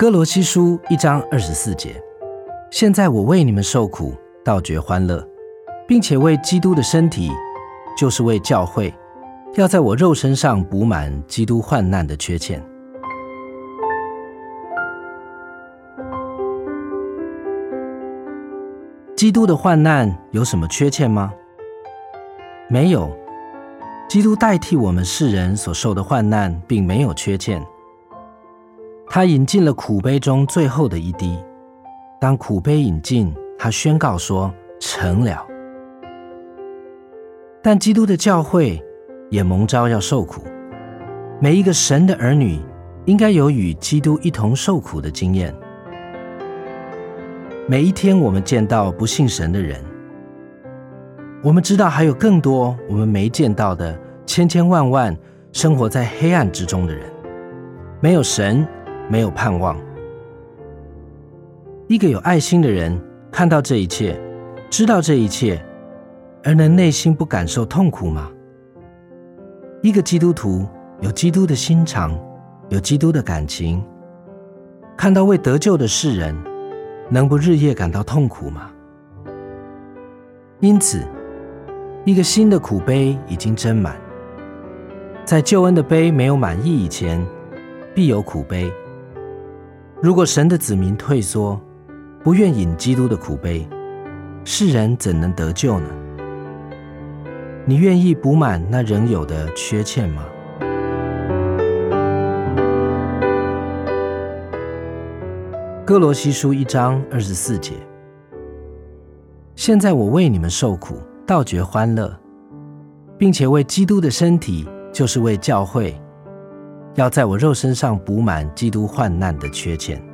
歌罗西书一章二十四节。现在我为你们受苦，倒觉欢乐，并且为基督的身体，就是为教会，要在我肉身上补满基督患难的缺欠。基督的患难有什么缺欠吗？没有。基督代替我们世人所受的患难，并没有缺欠。他饮尽了苦杯中最后的一滴。当苦杯饮尽，他宣告说：“成了。”但基督的教会也蒙召要受苦。每一个神的儿女应该有与基督一同受苦的经验。每一天，我们见到不信神的人。我们知道还有更多我们没见到的千千万万生活在黑暗之中的人，没有神，没有盼望。一个有爱心的人看到这一切，知道这一切，而能内心不感受痛苦吗？一个基督徒有基督的心肠，有基督的感情，看到未得救的世人，能不日夜感到痛苦吗？因此。一个新的苦杯已经斟满，在救恩的杯没有满意以前，必有苦杯。如果神的子民退缩，不愿饮基督的苦杯，世人怎能得救呢？你愿意补满那仍有的缺欠吗？哥罗西书一章二十四节。现在我为你们受苦。倒觉欢乐，并且为基督的身体，就是为教会，要在我肉身上补满基督患难的缺欠。